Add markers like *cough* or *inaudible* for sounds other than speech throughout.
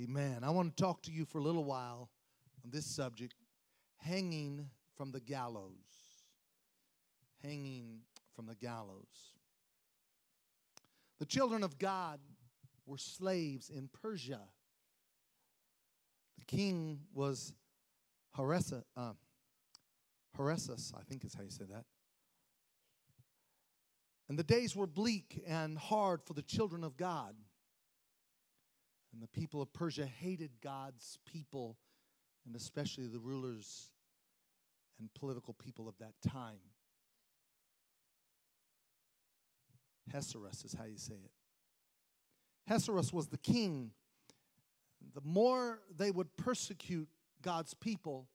Amen. I want to talk to you for a little while on this subject hanging from the gallows. Hanging from the gallows. The children of God were slaves in Persia. The king was Haressa, uh, Haresus, I think is how you say that. And the days were bleak and hard for the children of God. And the people of Persia hated God's people, and especially the rulers and political people of that time. Hesarus is how you say it. Hesarus was the king. The more they would persecute God's people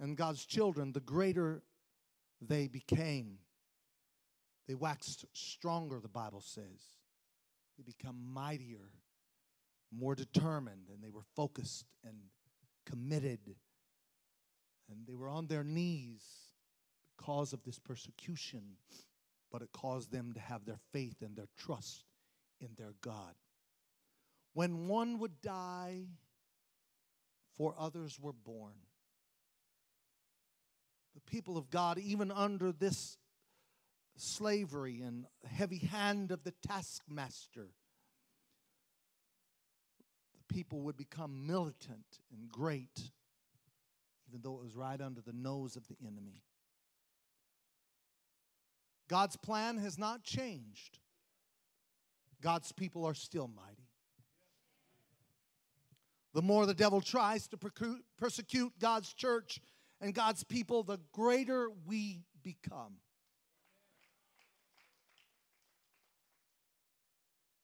and God's children, the greater they became. They waxed stronger, the Bible says. They become mightier, more determined, and they were focused and committed. And they were on their knees because of this persecution, but it caused them to have their faith and their trust in their God. When one would die, for others were born. The people of God, even under this slavery and heavy hand of the taskmaster, the people would become militant and great, even though it was right under the nose of the enemy. God's plan has not changed. God's people are still mighty. The more the devil tries to persecute God's church and God's people, the greater we become.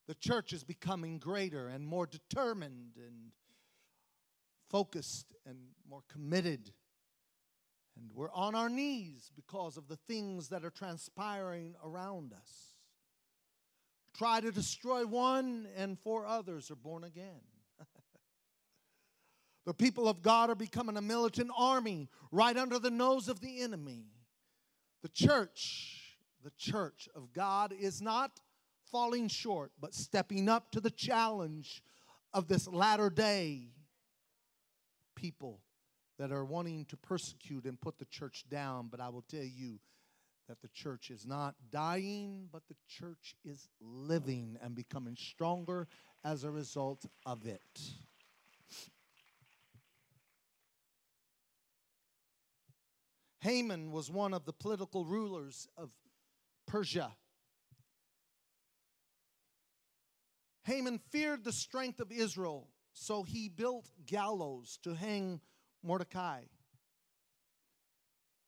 The church is becoming greater and more determined and focused and more committed. And we're on our knees because of the things that are transpiring around us. Try to destroy one, and four others are born again. *laughs* the people of God are becoming a militant army right under the nose of the enemy. The church, the church of God, is not falling short, but stepping up to the challenge of this latter day people that are wanting to persecute and put the church down. But I will tell you that the church is not dying, but the church is living and becoming stronger as a result of it. Haman was one of the political rulers of Persia. Haman feared the strength of Israel, so he built gallows to hang Mordecai.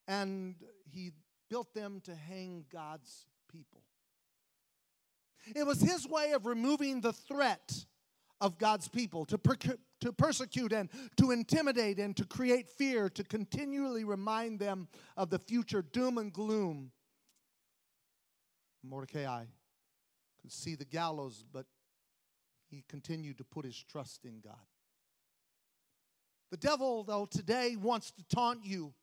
And he built them to hang God's people. It was his way of removing the threat of God's people, to, per- to persecute and to intimidate and to create fear, to continually remind them of the future doom and gloom. Mordecai could see the gallows, but he continued to put his trust in God. The devil, though, today wants to taunt you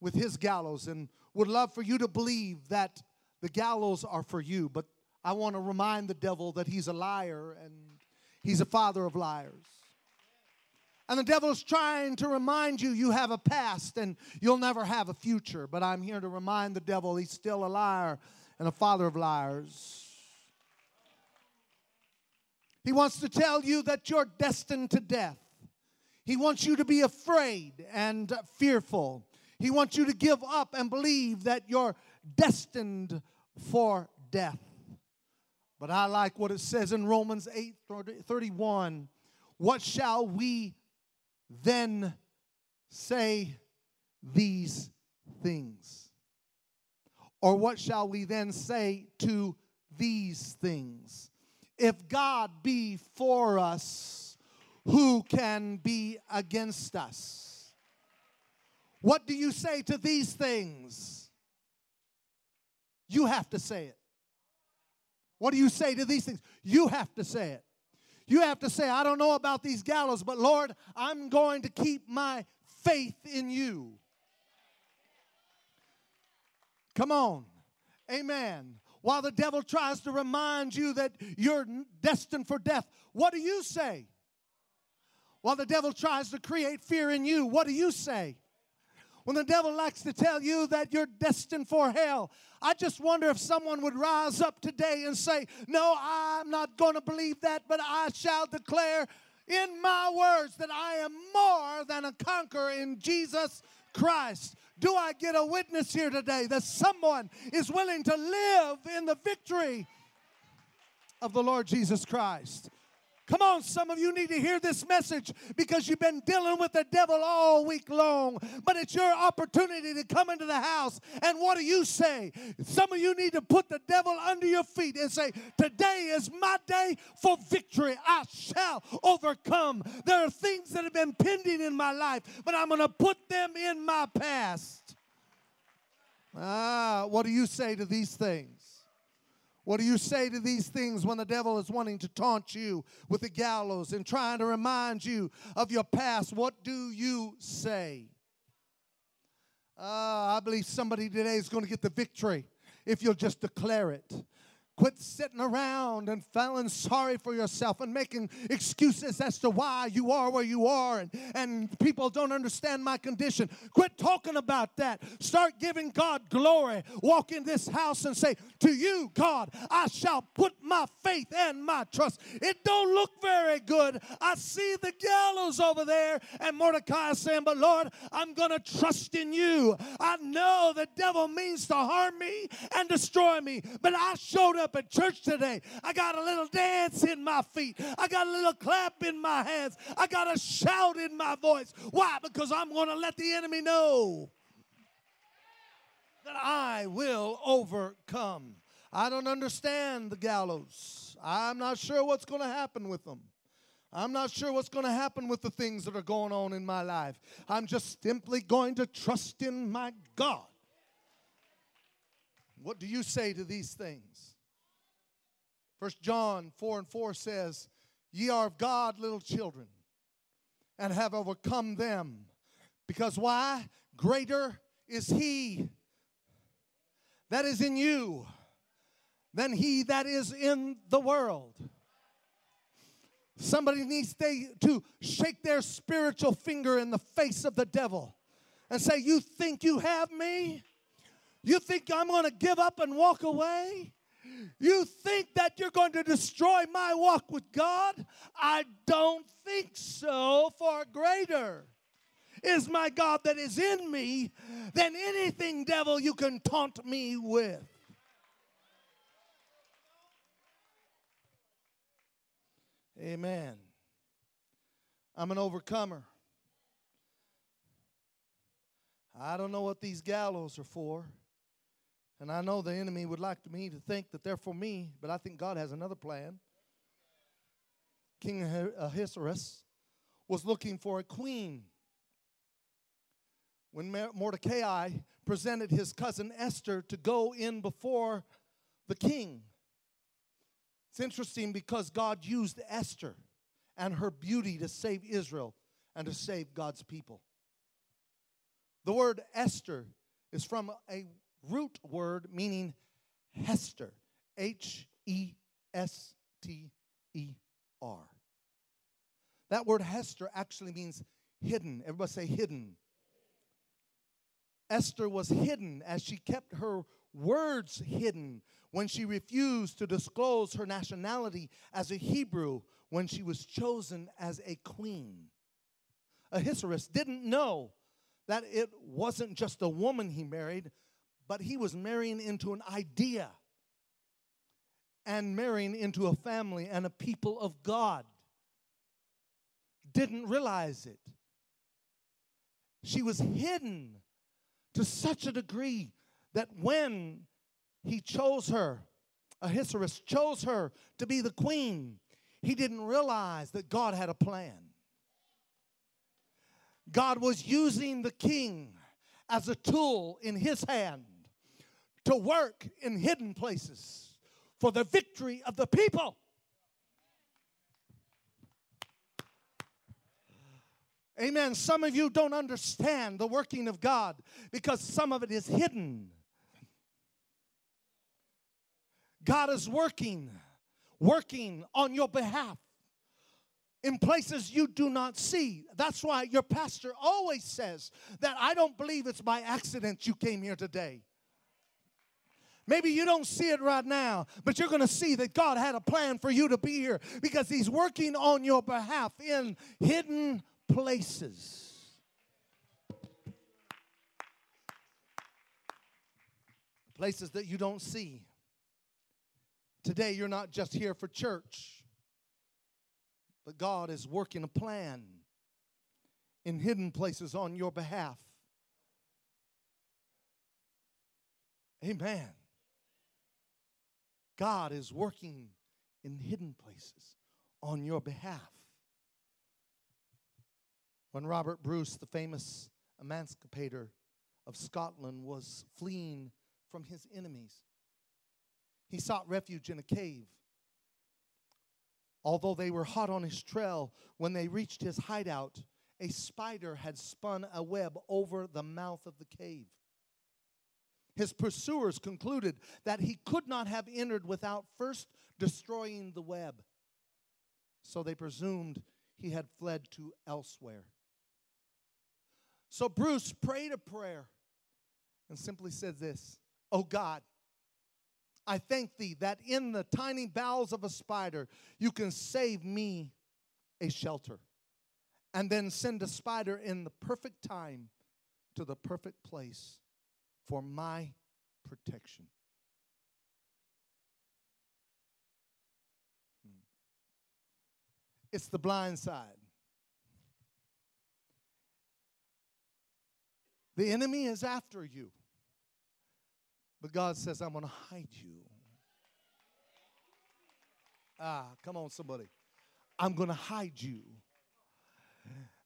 with his gallows and would love for you to believe that the gallows are for you. But I want to remind the devil that he's a liar and he's a father of liars. And the devil is trying to remind you you have a past and you'll never have a future. But I'm here to remind the devil he's still a liar and a father of liars. He wants to tell you that you're destined to death. He wants you to be afraid and fearful. He wants you to give up and believe that you're destined for death. But I like what it says in Romans 8 31. What shall we then say these things? Or what shall we then say to these things? If God be for us, who can be against us? What do you say to these things? You have to say it. What do you say to these things? You have to say it. You have to say, I don't know about these gallows, but Lord, I'm going to keep my faith in you. Come on. Amen. While the devil tries to remind you that you're destined for death, what do you say? While the devil tries to create fear in you, what do you say? When the devil likes to tell you that you're destined for hell, I just wonder if someone would rise up today and say, No, I'm not going to believe that, but I shall declare in my words that I am more than a conqueror in Jesus Christ. Do I get a witness here today that someone is willing to live in the victory of the Lord Jesus Christ? Come on, some of you need to hear this message because you've been dealing with the devil all week long. But it's your opportunity to come into the house. And what do you say? Some of you need to put the devil under your feet and say, Today is my day for victory. I shall overcome. There are things that have been pending in my life, but I'm going to put them in my past. Ah, what do you say to these things? What do you say to these things when the devil is wanting to taunt you with the gallows and trying to remind you of your past? What do you say? Uh, I believe somebody today is going to get the victory if you'll just declare it. Quit sitting around and feeling sorry for yourself and making excuses as to why you are where you are and, and people don't understand my condition. Quit talking about that. Start giving God glory. Walk in this house and say, To you, God, I shall put my faith and my trust. It don't look very good. I see the gallows over there, and Mordecai saying, But Lord, I'm going to trust in you. I know the devil means to harm me and destroy me, but I showed up up at church today. I got a little dance in my feet. I got a little clap in my hands. I got a shout in my voice. Why? Because I'm going to let the enemy know that I will overcome. I don't understand the gallows. I'm not sure what's going to happen with them. I'm not sure what's going to happen with the things that are going on in my life. I'm just simply going to trust in my God. What do you say to these things? First John 4 and 4 says, Ye are of God, little children, and have overcome them. Because why? Greater is he that is in you than he that is in the world. Somebody needs to shake their spiritual finger in the face of the devil and say, You think you have me? You think I'm going to give up and walk away? You think that you're going to destroy my walk with God? I don't think so, for greater is my God that is in me than anything, devil, you can taunt me with. Amen. I'm an overcomer. I don't know what these gallows are for. And I know the enemy would like me to think that they're for me, but I think God has another plan. King Ahasuerus was looking for a queen. When Mordecai presented his cousin Esther to go in before the king, it's interesting because God used Esther and her beauty to save Israel and to save God's people. The word Esther is from a root word meaning Hester. H E S T E R. That word Hester actually means hidden. Everybody say hidden. Esther was hidden as she kept her words hidden when she refused to disclose her nationality as a Hebrew when she was chosen as a queen. Ahasuerus didn't know that it wasn't just a woman he married, but he was marrying into an idea and marrying into a family and a people of God. Didn't realize it. She was hidden to such a degree that when he chose her, Ahasuerus chose her to be the queen, he didn't realize that God had a plan. God was using the king as a tool in his hand to work in hidden places for the victory of the people. Amen. Some of you don't understand the working of God because some of it is hidden. God is working, working on your behalf in places you do not see. That's why your pastor always says that I don't believe it's by accident you came here today. Maybe you don't see it right now, but you're going to see that God had a plan for you to be here because He's working on your behalf in hidden places. Places that you don't see. Today, you're not just here for church, but God is working a plan in hidden places on your behalf. Amen. God is working in hidden places on your behalf. When Robert Bruce, the famous emancipator of Scotland, was fleeing from his enemies, he sought refuge in a cave. Although they were hot on his trail, when they reached his hideout, a spider had spun a web over the mouth of the cave. His pursuers concluded that he could not have entered without first destroying the web. So they presumed he had fled to elsewhere. So Bruce prayed a prayer and simply said this Oh God, I thank thee that in the tiny bowels of a spider you can save me a shelter and then send a spider in the perfect time to the perfect place for my protection. Hmm. It's the blind side. The enemy is after you. But God says, I'm going to hide you. Ah, come on, somebody. I'm going to hide you.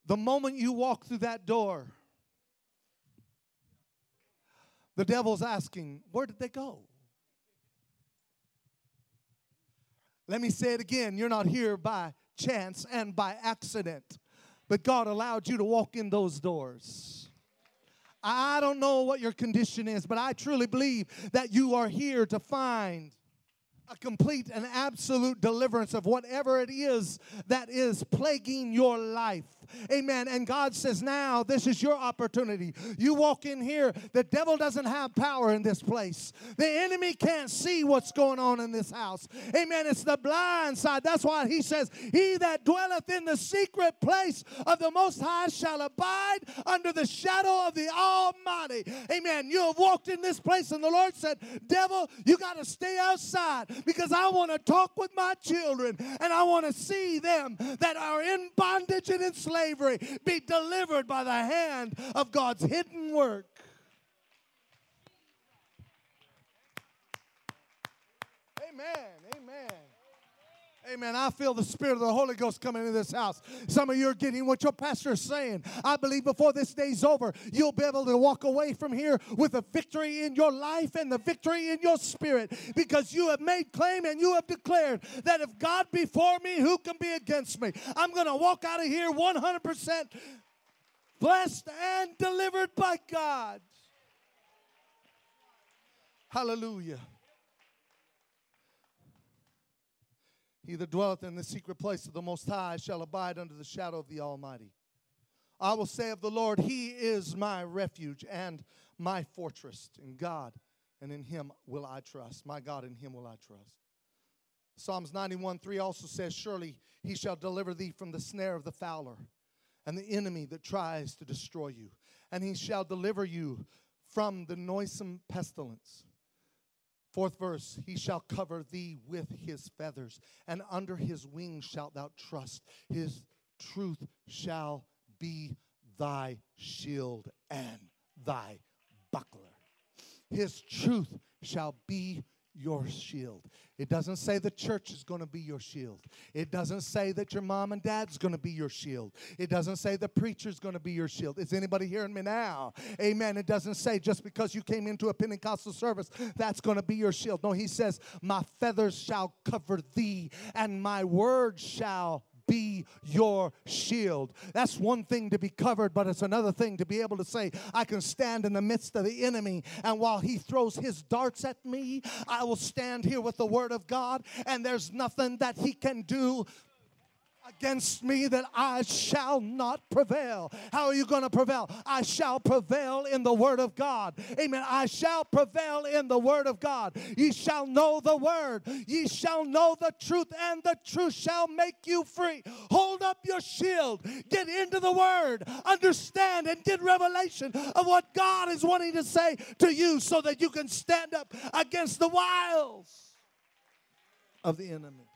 The moment you walk through that door, the devil's asking, Where did they go? Let me say it again. You're not here by chance and by accident, but God allowed you to walk in those doors. I don't know what your condition is, but I truly believe that you are here to find a complete and absolute deliverance of whatever it is that is plaguing your life. Amen. And God says, now this is your opportunity. You walk in here, the devil doesn't have power in this place. The enemy can't see what's going on in this house. Amen. It's the blind side. That's why he says, He that dwelleth in the secret place of the Most High shall abide under the shadow of the Almighty. Amen. You have walked in this place, and the Lord said, Devil, you got to stay outside because I want to talk with my children and I want to see them that are in bondage and in slavery be delivered by the hand of God's hidden work. Amen. Amen. Amen. I feel the Spirit of the Holy Ghost coming into this house. Some of you are getting what your pastor is saying. I believe before this day's over, you'll be able to walk away from here with a victory in your life and the victory in your spirit because you have made claim and you have declared that if God be for me, who can be against me? I'm going to walk out of here 100% blessed and delivered by God. Hallelujah. He that dwelleth in the secret place of the Most High shall abide under the shadow of the Almighty. I will say of the Lord, He is my refuge and my fortress. In God and in Him will I trust. My God, in Him will I trust. Psalms 91 3 also says, Surely He shall deliver thee from the snare of the fowler and the enemy that tries to destroy you. And He shall deliver you from the noisome pestilence. Fourth verse, he shall cover thee with his feathers, and under his wings shalt thou trust. His truth shall be thy shield and thy buckler. His truth shall be your shield. It doesn't say the church is going to be your shield. It doesn't say that your mom and dad's going to be your shield. It doesn't say the preacher's going to be your shield. Is anybody hearing me now? Amen. It doesn't say just because you came into a Pentecostal service, that's going to be your shield. No, he says, My feathers shall cover thee, and my word shall be your shield. That's one thing to be covered, but it's another thing to be able to say, I can stand in the midst of the enemy, and while he throws his darts at me, I will stand here with the word of God, and there's nothing that he can do against me that I shall not prevail. How are you going to prevail? I shall prevail in the word of God. Amen. I shall prevail in the word of God. Ye shall know the word. Ye shall know the truth, and the truth shall make you free. Hold up your shield. Get into the word. Understand and get revelation of what God is wanting to say to you so that you can stand up against the wiles of the enemy.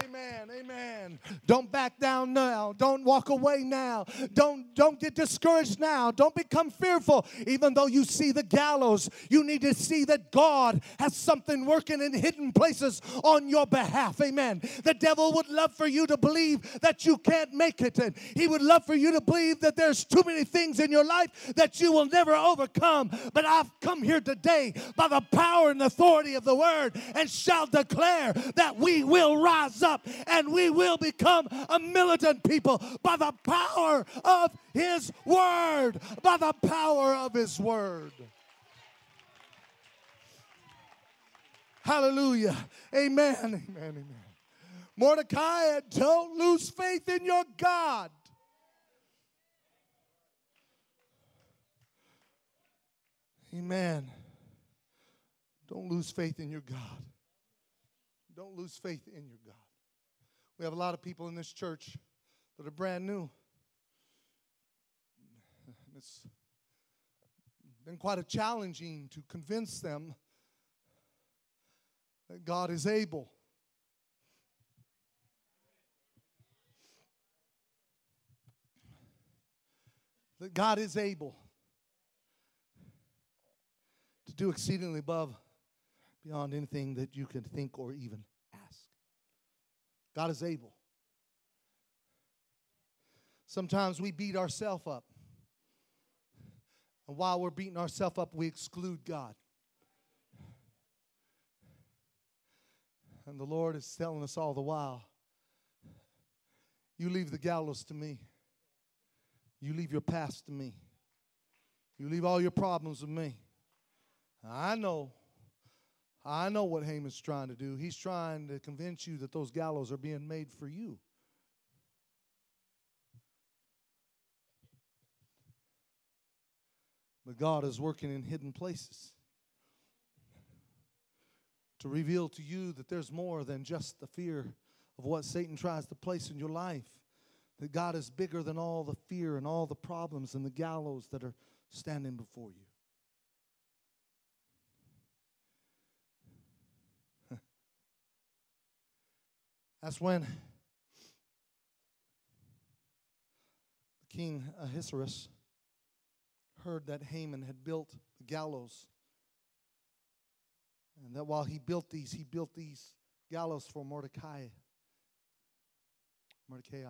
Amen. Amen. Don't back down now. Don't walk away now. Don't don't get discouraged now. Don't become fearful. Even though you see the gallows, you need to see that God has something working in hidden places on your behalf. Amen. The devil would love for you to believe that you can't make it. And he would love for you to believe that there's too many things in your life that you will never overcome. But I've come here today by the power and authority of the word and shall declare that we will rise up and we will become a militant people by the power of His Word. By the power of His Word. Hallelujah. Amen. Amen. Amen. Mordecai, don't lose faith in your God. Amen. Don't lose faith in your God. Don't lose faith in your God. We have a lot of people in this church that are brand new. It's been quite a challenging to convince them that God is able. That God is able to do exceedingly above beyond anything that you can think or even God is able. Sometimes we beat ourselves up. And while we're beating ourselves up, we exclude God. And the Lord is telling us all the while you leave the gallows to me, you leave your past to me, you leave all your problems to me. I know I know what Haman's trying to do. He's trying to convince you that those gallows are being made for you. But God is working in hidden places to reveal to you that there's more than just the fear of what Satan tries to place in your life. That God is bigger than all the fear and all the problems and the gallows that are standing before you. That's when King Ahasuerus heard that Haman had built the gallows. And that while he built these, he built these gallows for Mordecai. Mordecai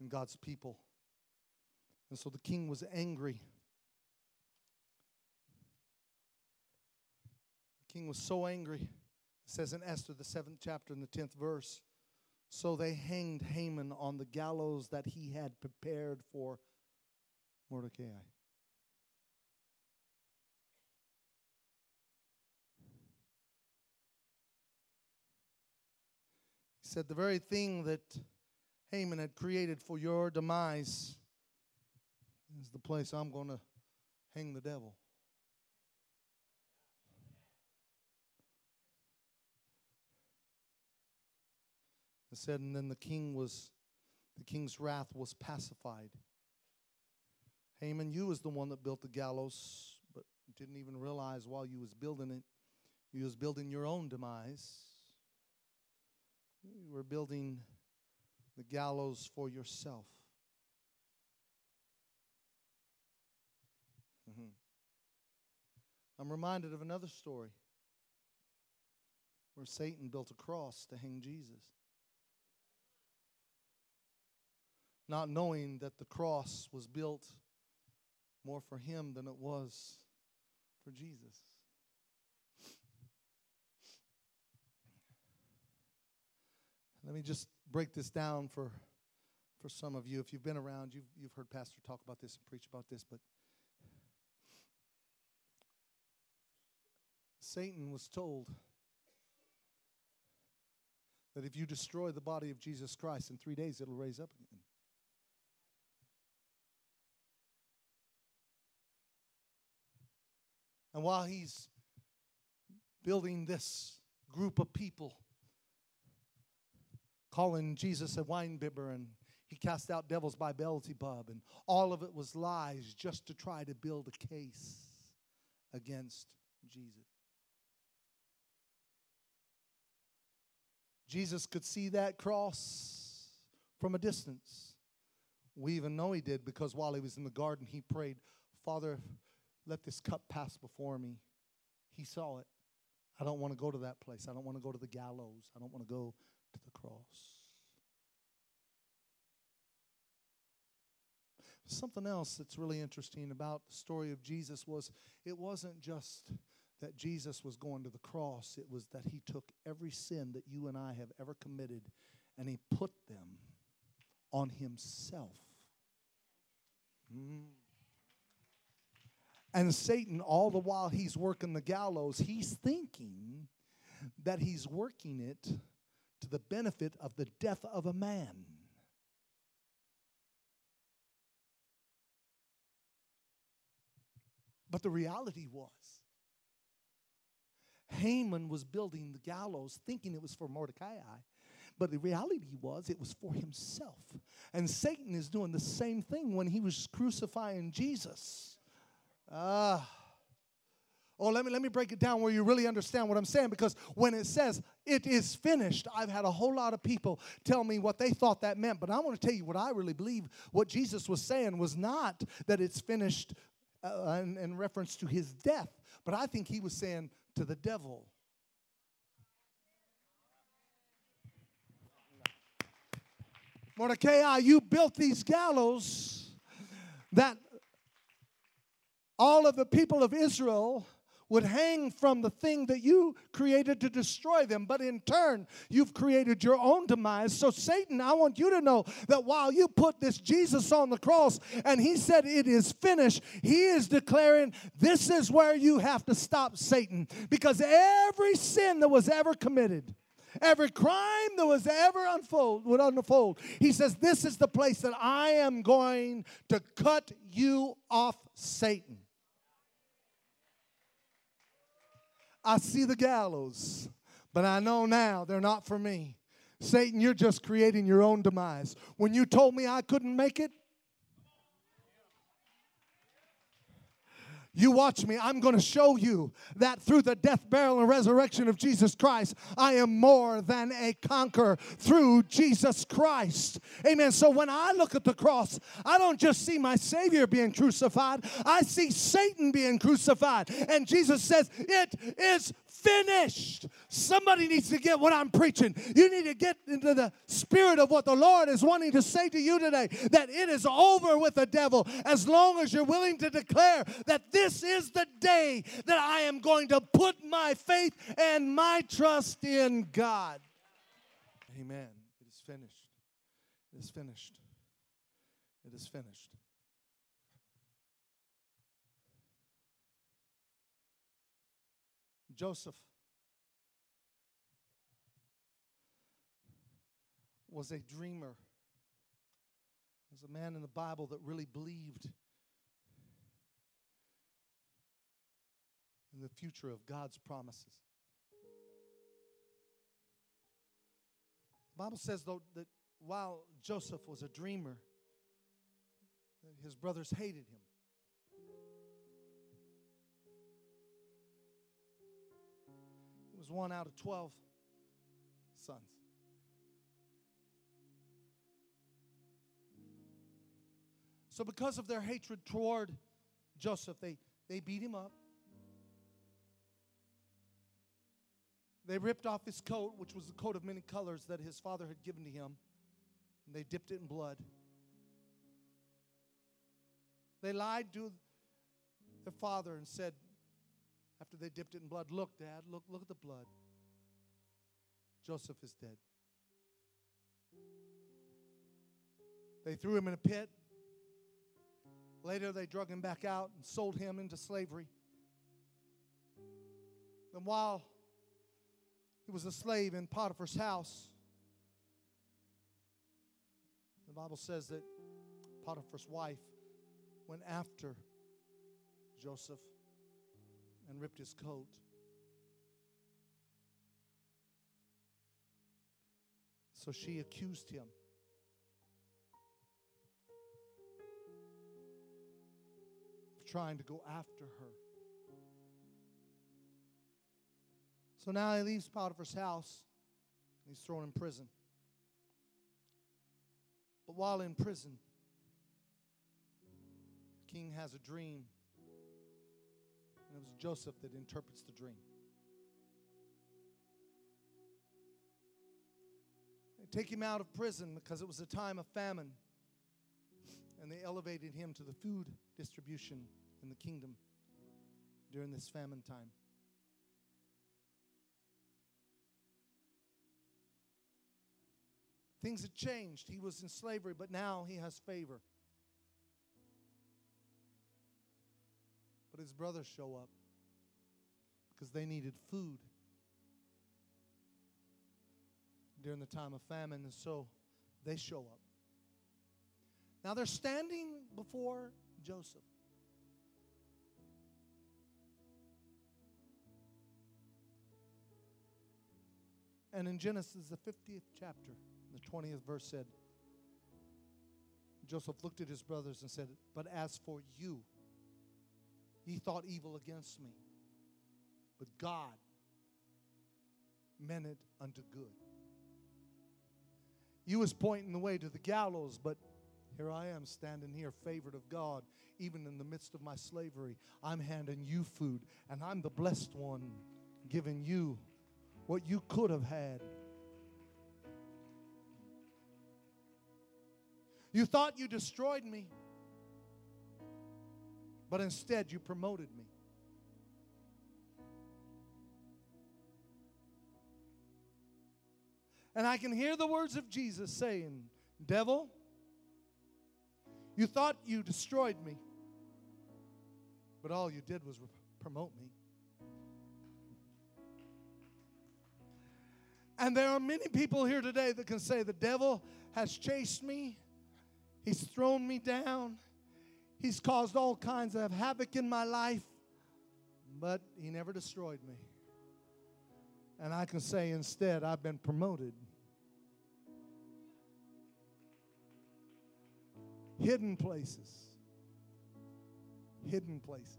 and God's people. And so the king was angry. The king was so angry. It says in Esther, the seventh chapter, in the tenth verse. So they hanged Haman on the gallows that he had prepared for Mordecai. He said, The very thing that Haman had created for your demise is the place I'm going to hang the devil. It said, and then the king was, the king's wrath was pacified. Haman, you was the one that built the gallows, but didn't even realize while you was building it, you was building your own demise. You were building the gallows for yourself. Mm-hmm. I'm reminded of another story where Satan built a cross to hang Jesus. Not knowing that the cross was built more for him than it was for Jesus. Let me just break this down for for some of you. If you've been around, you've you've heard Pastor talk about this and preach about this, but Satan was told that if you destroy the body of Jesus Christ in three days, it'll raise up again. And while he's building this group of people, calling Jesus a winebibber, and he cast out devils by Beelzebub, and all of it was lies just to try to build a case against Jesus. Jesus could see that cross from a distance. We even know he did because while he was in the garden, he prayed, Father, let this cup pass before me. He saw it. I don't want to go to that place. I don't want to go to the gallows. I don't want to go to the cross. Something else that's really interesting about the story of Jesus was it wasn't just that Jesus was going to the cross, it was that he took every sin that you and I have ever committed and he put them on himself. Mm. And Satan, all the while he's working the gallows, he's thinking that he's working it to the benefit of the death of a man. But the reality was, Haman was building the gallows thinking it was for Mordecai. But the reality was it was for himself. And Satan is doing the same thing when he was crucifying Jesus. Ah. Uh, Oh, let me let me break it down where you really understand what I'm saying because when it says it is finished, I've had a whole lot of people tell me what they thought that meant, but I want to tell you what I really believe what Jesus was saying was not that it's finished uh, in, in reference to his death, but I think he was saying to the devil. Mordecai, you built these gallows that all of the people of Israel would hang from the thing that you created to destroy them. But in turn, you've created your own demise. So, Satan, I want you to know that while you put this Jesus on the cross and he said it is finished, he is declaring this is where you have to stop Satan. Because every sin that was ever committed, every crime that was ever unfold would unfold. He says, This is the place that I am going to cut you off, Satan. I see the gallows, but I know now they're not for me. Satan, you're just creating your own demise. When you told me I couldn't make it, You watch me. I'm going to show you that through the death, burial, and resurrection of Jesus Christ, I am more than a conqueror through Jesus Christ. Amen. So when I look at the cross, I don't just see my Savior being crucified, I see Satan being crucified. And Jesus says, It is finished. Somebody needs to get what I'm preaching. You need to get into the spirit of what the Lord is wanting to say to you today that it is over with the devil as long as you're willing to declare that this is the day that I am going to put my faith and my trust in God. Amen. It is finished. It is finished. It is finished. Joseph was a dreamer. Was a man in the Bible that really believed in the future of God's promises. The Bible says, though, that while Joseph was a dreamer, his brothers hated him. Was one out of 12 sons. So, because of their hatred toward Joseph, they, they beat him up. They ripped off his coat, which was the coat of many colors that his father had given to him, and they dipped it in blood. They lied to their father and said, after they dipped it in blood, Look, Dad, look, look at the blood. Joseph is dead. They threw him in a pit. Later, they drug him back out and sold him into slavery. Then, while he was a slave in Potiphar's house, the Bible says that Potiphar's wife went after Joseph and ripped his coat. So she accused him. of Trying to go after her. So now he leaves Potiphar's house and he's thrown in prison. But while in prison, the king has a dream. And it was Joseph that interprets the dream. They take him out of prison because it was a time of famine. And they elevated him to the food distribution in the kingdom during this famine time. Things had changed. He was in slavery, but now he has favor. But his brothers show up because they needed food during the time of famine, and so they show up. Now they're standing before Joseph. And in Genesis, the 50th chapter, the 20th verse said, Joseph looked at his brothers and said, But as for you, ye thought evil against me, but God meant it unto good. You was pointing the way to the gallows, but here I am standing here, favored of God, even in the midst of my slavery. I'm handing you food, and I'm the blessed one, giving you what you could have had. You thought you destroyed me, but instead you promoted me. And I can hear the words of Jesus saying, Devil, you thought you destroyed me, but all you did was promote me. And there are many people here today that can say, The devil has chased me, he's thrown me down, he's caused all kinds of havoc in my life, but he never destroyed me. And I can say instead, I've been promoted. Hidden places. Hidden places.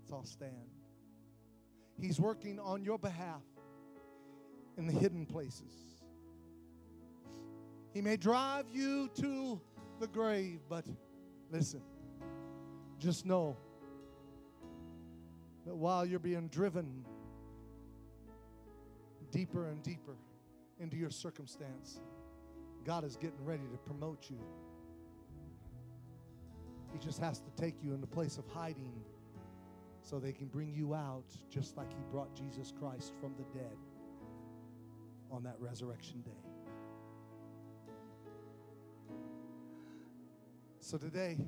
Let's all stand. He's working on your behalf in the hidden places. He may drive you to the grave, but listen, just know that while you're being driven deeper and deeper into your circumstance, God is getting ready to promote you. He just has to take you in the place of hiding so they can bring you out just like He brought Jesus Christ from the dead on that resurrection day. So today,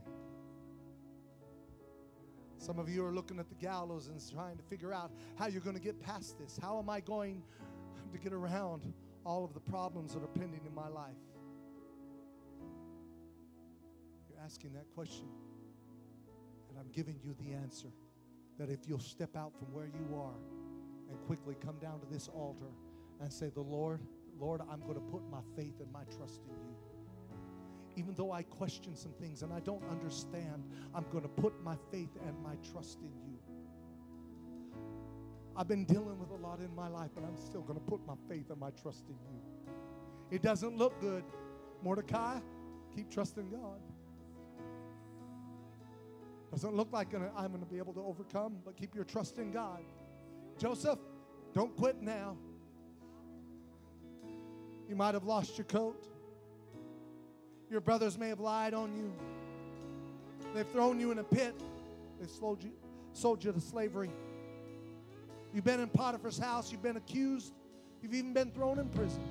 some of you are looking at the gallows and trying to figure out how you're going to get past this. How am I going to get around all of the problems that are pending in my life? You're asking that question. And I'm giving you the answer that if you'll step out from where you are and quickly come down to this altar and say, The Lord, Lord, I'm going to put my faith and my trust in you. Even though I question some things and I don't understand, I'm going to put my faith and trust in you. I've been dealing with a lot in my life, but I'm still going to put my faith and my trust in you. It doesn't look good. Mordecai, keep trusting God. Doesn't look like I'm going to be able to overcome, but keep your trust in God. Joseph, don't quit now. You might have lost your coat. Your brothers may have lied on you. They've thrown you in a pit. They've sold you, sold you to slavery. You've been in Potiphar's house. You've been accused. You've even been thrown in prison.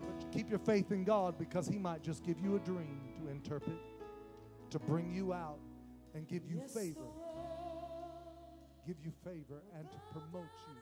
But Keep your faith in God because He might just give you a dream to interpret, to bring you out, and give you favor. Give you favor and to promote you